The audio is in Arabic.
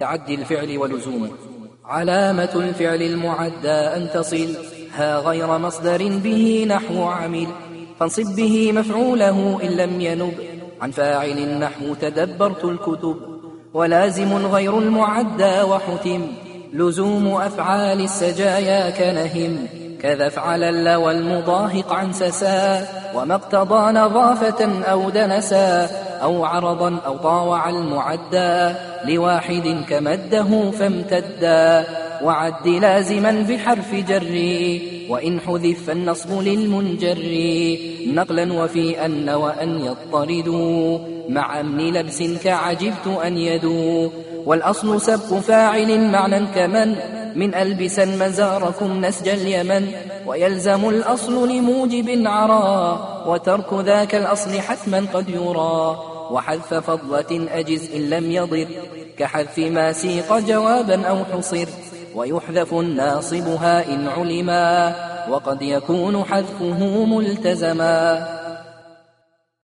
تعدي الفعل ولزومه علامة الفعل المعدى أن تصل. ها غير مصدر به نحو عمل. فانصب به مفعوله إن لم ينب. عن فاعل نحو تدبرت الكتب. ولازم غير المعدى وحتم. لزوم أفعال السجايا كنهم. كذا افعل الل والمضاهق عن سسا. وما اقتضى نظافة أو دنسا. أو عرضا أو طاوع المعدى لواحد كمده فامتدا وعد لازما بحرف جري وإن حذف فالنصب للمنجر. نقلا وفي أن وأن يضطردوا مع أمن لبس كعجبت أن يدوا والأصل سبق فاعل معنى كمن من ألبسا مزاركم نسج اليمن ويلزم الأصل لموجب عرى وترك ذاك الأصل حتما قد يرى وحذف فضلة أجز إن لم يضر كحذف ما سيق جوابا أو حصر ويحذف الناصبها إن علما وقد يكون حذفه ملتزما.